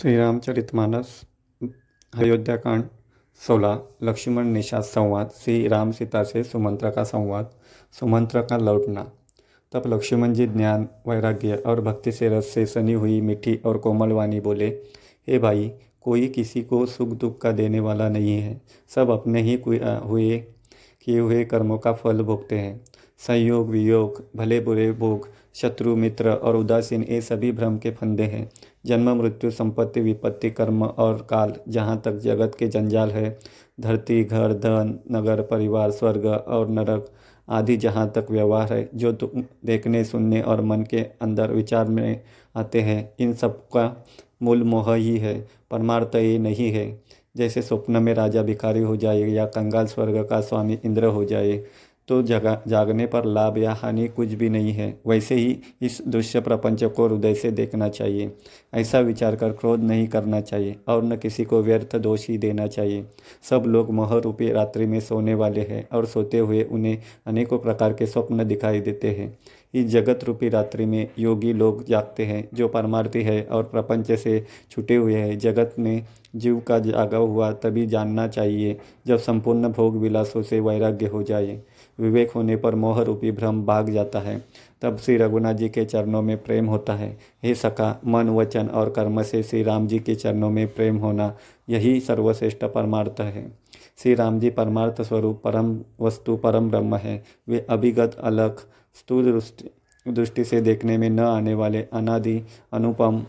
श्री रामचरितमानस अयोध्या कांड सोलह, लक्ष्मण निषाद संवाद श्री राम सीता से सुमंत्र का संवाद, सुमंत्र का लौटना। तब लक्ष्मण जी ज्ञान, वैराग्य और भक्ति से रस से सनी हुई मीठी और कोमल वाणी बोले, हे भाई, कोई किसी को सुख दुख का देने वाला नहीं है। सब अपने ही हुए, किए हुए कर्मों का फल भोगते हैं। संयोग, वियोग, भले बुरे भोग, शत्रु, मित्र और उदासीन, ये सभी भ्रम के फंदे हैं। जन्म, मृत्यु, संपत्ति, विपत्ति, कर्म और काल, जहाँ तक जगत के जंजाल है, धरती, घर, धन, नगर, परिवार, स्वर्ग और नरक आदि जहाँ तक व्यवहार है, जो देखने, सुनने और मन के अंदर विचार में आते हैं, इन सब का मूल मोह ही है, परमार्थ ये नहीं है। जैसे स्वप्न में राजा भिखारी हो जाए या कंगाल स्वर्ग का स्वामी इंद्र हो जाए तो जगा, जागने पर लाभ या हानि कुछ भी नहीं है। वैसे ही इस दृश्य प्रपंच को हृदय से देखना चाहिए। ऐसा विचार कर क्रोध नहीं करना चाहिए और न किसी को व्यर्थ दोष ही देना चाहिए। सब लोग मोह रूपी रात्रि में सोने वाले हैं और सोते हुए उन्हें अनेकों प्रकार के स्वप्न दिखाई देते हैं। इस जगत रूपी रात्रि में योगी लोग जागते हैं, जो परमार्थी है और प्रपंच से छुटे हुए हैं। जगत में जीव का जागा हुआ तभी जानना चाहिए, जब संपूर्ण भोग विलासों से वैराग्य हो जाए। विवेक होने पर मोह रूपी भ्रम भाग जाता है। तब श्री रघुनाथ जी के चरणों में प्रेम होता है। हे सखा, मन, वचन और कर्म से श्री राम जी के चरणों में प्रेम होना, यही सर्वश्रेष्ठ परमार्थ है। श्री राम जी परमार्थ स्वरूप परम वस्तु परम ब्रह्म है। वे अभिगत अलग स्थूल दृष्टि से देखने में न आने वाले अनादि अनुपम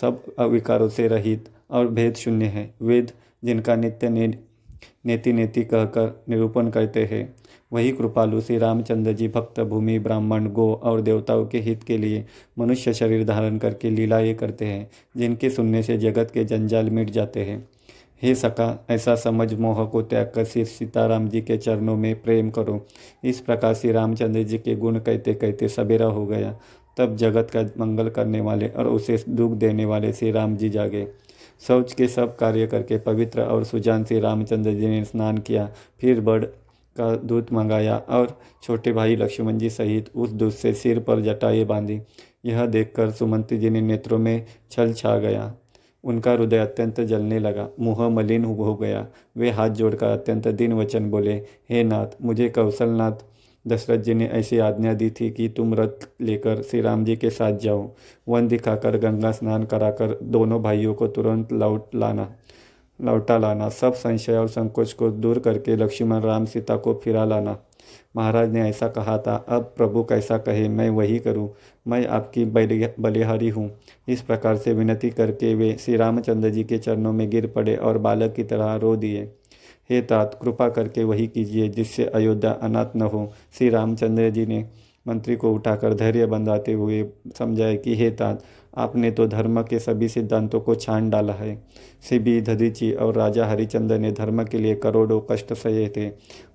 सब अविकारों से रहित और भेद शून्य है। वेद जिनका नित्य ने, नेति नेति कहकर निरूपण करते हैं वही कृपालु श्री रामचंद्र जी भक्त भूमि ब्राह्मण गो और देवताओं के हित के लिए मनुष्य शरीर धारण करके लीलाएँ करते हैं जिनके सुनने से जगत के जंजाल मिट जाते हैं। हे सका ऐसा समझ मोह को त्याग कर श्री सीताराम जी के चरणों में प्रेम करो। इस प्रकार श्री रामचंद्र जी के गुण कहते कहते सवेरा हो गया। तब जगत का मंगल करने वाले और उसे दुख देने वाले श्री राम जी जागे। शौच के सब कार्य करके पवित्र और सुजान श्री रामचंद्र जी ने स्नान किया। फिर बड़ का दूध मंगाया और छोटे भाई लक्ष्मण जी सहित उस दूध से सिर पर जटाएँ बांधी। यह देखकर सुमंती जी ने नेत्रों में छल छा गया। उनका हृदय अत्यंत जलने लगा। मुँह मलिन हो गया। वे हाथ जोड़कर अत्यंत दिन वचन बोले, हे नाथ, मुझे कौशलनाथ दशरथ जी ने ऐसी आज्ञा दी थी कि तुम रथ लेकर श्री राम जी के साथ जाओ। वन दिखाकर गंगा स्नान कराकर दोनों भाइयों को तुरंत लौट लाना, लौटा लाना। सब संशय और संकोच को दूर करके लक्ष्मण राम सीता को फिरा लाना। महाराज ने ऐसा कहा था, अब प्रभु कैसा कहे, मैं वही करूँ। मैं आपकी बलिहारी हूँ। इस प्रकार से विनती करके वे श्री रामचंद्र जी के चरणों में गिर पड़े और बालक की तरह रो दिए। हे तात, कृपा करके वही कीजिए जिससे अयोध्या अनाथ न हो श्री रामचंद्र जी ने मंत्री को उठाकर धैर्य बंधाते हुए समझाए कि, हे तात आपने तो धर्म के सभी सिद्धांतों को छान डाला है। सिबी धदीची और राजा हरिचंद्र ने धर्म के लिए करोड़ों कष्ट सहे थे।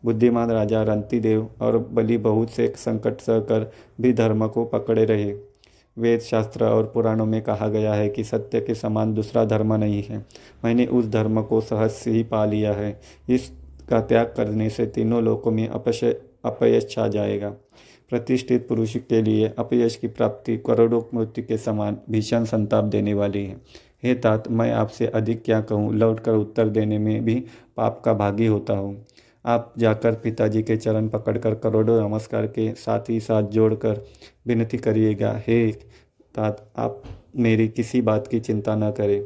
बुद्धिमान राजा रंतिदेव और बलि बहुत से संकट सहकर भी धर्म को पकड़े रहे। वेद शास्त्र और पुराणों में कहा गया है कि सत्य के समान दूसरा धर्म नहीं है। मैंने उस धर्म को सहज से ही पा लिया है। इसका त्याग करने से तीनों लोकों में अपशय, अपयश छा जाएगा। प्रतिष्ठित पुरुष के लिए अपयश की प्राप्ति करोड़ों मृत्यु के समान भीषण संताप देने वाली है। हे तात, मैं आपसे अधिक क्या कहूँ? लौट कर उत्तर देने में भी पाप का भागी होता हूँ। आप जाकर पिताजी के चरण पकड़कर करोड़ों नमस्कार के साथ ही साथ जोड़कर विनती करिएगा, हे तात, आप मेरी किसी बात की चिंता न करें।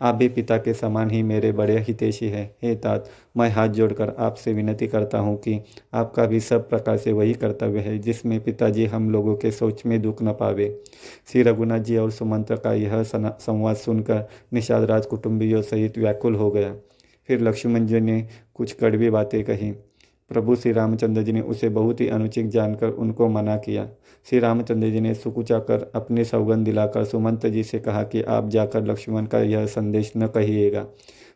आप भी पिता के समान ही मेरे बड़े हितेशी हैं। हे तात, मैं हाथ जोड़कर आपसे विनती करता हूँ कि आपका भी सब प्रकार से वही कर्तव्य है, जिसमें पिताजी हम लोगों के सोच में दुख न पावे। श्री रघुनाथ जी और सुमंत्र का यह संवाद सुनकर निषाद राज कुटुंबियों सहित व्याकुल हो गया। फिर लक्ष्मण जी ने कुछ कड़वी बातें कही। प्रभु श्री रामचंद्र जी ने उसे बहुत ही अनुचित जानकर उनको मना किया। श्री रामचंद्र जी ने सुकुचाकर अपने सौगंध दिलाकर सुमंत जी से कहा कि आप जाकर लक्ष्मण का यह संदेश न कहिएगा।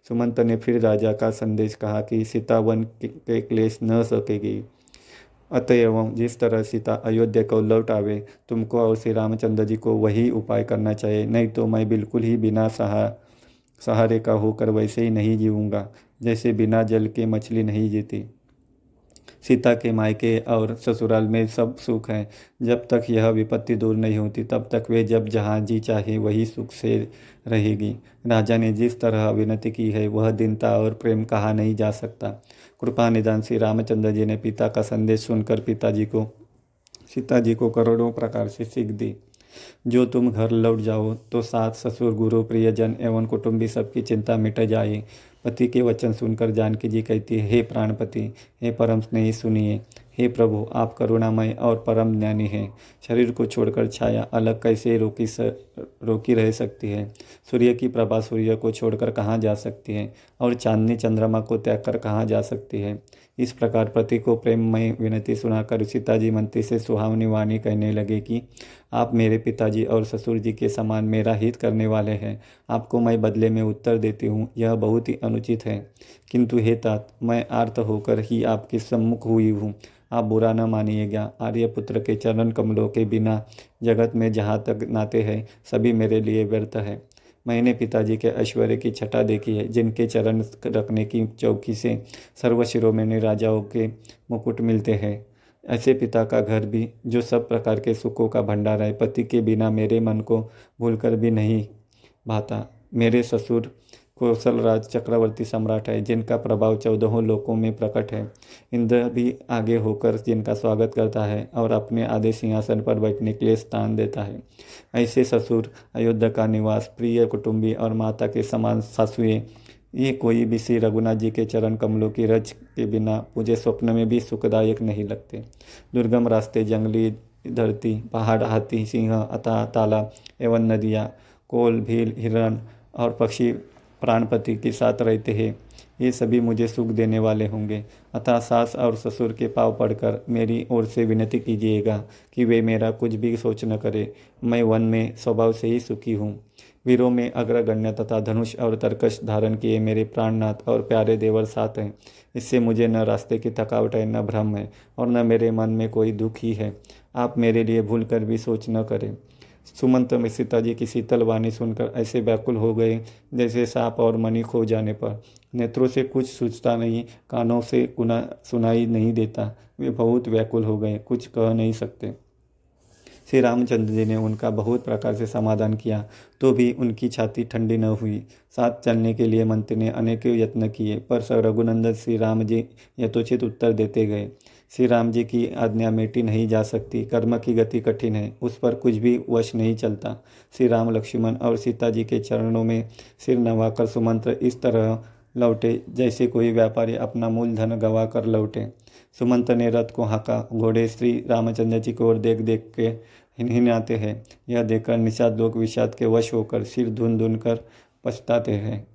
सुमंत ने फिर राजा का संदेश कहा कि सीता वन के क्लेश न सकेगी। अतएव जिस तरह सीता अयोध्या को लौट आवे, तुमको और श्री रामचंद्र जी को वही उपाय करना चाहिए, नहीं तो मैं बिल्कुल ही बिना सहा, सहारे का होकर वैसे ही नहीं जीऊँगा, जैसे बिना जल के मछली नहीं जीती। सीता के मायके और ससुराल में सब सुख है। जब तक यह विपत्ति दूर नहीं होती, तब तक वे जब जहाँ जी चाहे, वही सुख से रहेगी। राजा ने जिस तरह विनती की है, वह दीनता और प्रेम कहा नहीं जा सकता। कृपा निदान श्री रामचंद्र जी ने पिता का संदेश सुनकर पिताजी को सीता जी को करोड़ों प्रकार से सीख दी। जो तुम घर लौट जाओ तो सास ससुर, गुरु, प्रियजन एवं कुटुंबी सबकी चिंता मिट जाए। पति के वचन सुनकर जानकी जी कहती है हे प्राणपति हे परम स्नेही सुनिए। हे प्रभु आप करुणामय और परम ज्ञानी हैं। शरीर को छोड़कर छाया अलग कैसे रोकी स, रोकी रह सकती है? सूर्य की प्रभा सूर्य को छोड़कर कहाँ जा सकती है? और चांदनी चंद्रमा को त्याग कर कहाँ जा सकती है? इस प्रकार पति को प्रेममय विनती सुनाकर सीताजी मंत्री से सुहावनी वाणी कहने लगे कि आप मेरे पिताजी और ससुर जी के समान मेरा हित करने वाले हैं। आपको मैं बदले में उत्तर देती हूँ, यह बहुत ही अनुचित है। किंतु हे तात, मैं आर्त होकर ही आपके सम्मुख हुई हूँ। आप बुरा न मानिएगा, आर्यपुत्र के चरण कमलों के बिना जगत में जहाँ तक नाते हैं, सभी मेरे लिए व्यर्थ है। मैंने पिताजी के ऐश्वर्य की छटा देखी है, जिनके चरण रखने की चौकी से सर्वशिरोमणि राजाओं के मुकुट मिलते हैं। ऐसे पिता का घर भी, जो सब प्रकार के सुखों का भंडार है, पति के बिना मेरे मन को भूलकर भी नहीं भाता। मेरे ससुर कौशल राज चक्रवर्ती सम्राट है, जिनका प्रभाव चौदहों लोकों में प्रकट है। इंद्र भी आगे होकर जिनका स्वागत करता है और अपने आधे सिंहासन पर बैठने के लिए स्थान देता है। ऐसे ससुर अयोध्या का निवास, प्रिय कुटुंबी और माता के समान सासुए ये कोई भी श्री रघुनाथ जी के चरण कमलों की रज के बिना मुझे स्वप्न में भी सुखदायक नहीं लगते। दुर्गम रास्ते, जंगली धरती, पहाड़, हाथी, सिंह, अता, ताला एवं नदियाँ, कोल, भील, हिरण और पक्षी प्राणपति के साथ रहते हैं। ये सभी मुझे सुख देने वाले होंगे। अतः, सास और ससुर के पाव पढ़कर मेरी ओर से विनती कीजिएगा कि वे मेरा कुछ भी सोच न करे। मैं वन में स्वभाव से ही सुखी हूँ। वीरों में अग्रगण्य तथा धनुष और तर्कश धारण किए मेरे प्राणनाथ और प्यारे देवर साथ हैं। इससे मुझे न रास्ते की थकावट है न भ्रम है और न मेरे मन में कोई दुख ही है। आप मेरे लिए भूल कर भी सोच न करें। सुमंत में सीता जी की शीतल वाणी सुनकर ऐसे व्याकुल हो गए जैसे सांप और मणि खो जाने पर। नेत्रों से कुछ सूझता नहीं, कानों से कुना सुनाई नहीं देता। वे बहुत व्याकुल हो गए, कुछ कह नहीं सकते। श्री रामचंद्र जी ने उनका बहुत प्रकार से समाधान किया तो भी उनकी छाती ठंडी न हुई। साथ चलने के लिए मंत्री ने अनेक यत्न किए, पर सर रघुनंदन श्री राम जी यथोचित उत्तर देते गए। श्री राम जी की आज्ञा मेटी नहीं जा सकती, कर्म की गति कठिन है, उस पर कुछ भी वश नहीं चलता। श्री राम, लक्ष्मण और सीता जी के चरणों में सिर नवाकर सुमंत्र इस तरह लौटे, जैसे कोई व्यापारी अपना मूलधन गवा कर लौटे। सुमंत ने रथ को हाँका। घोड़े श्री रामचंद्र जी को ओर देख देख के हिनहिनाते हैं। यह देखकर निषाद लोग विषाद के वश होकर सिर धुन धुन कर पछताते हैं।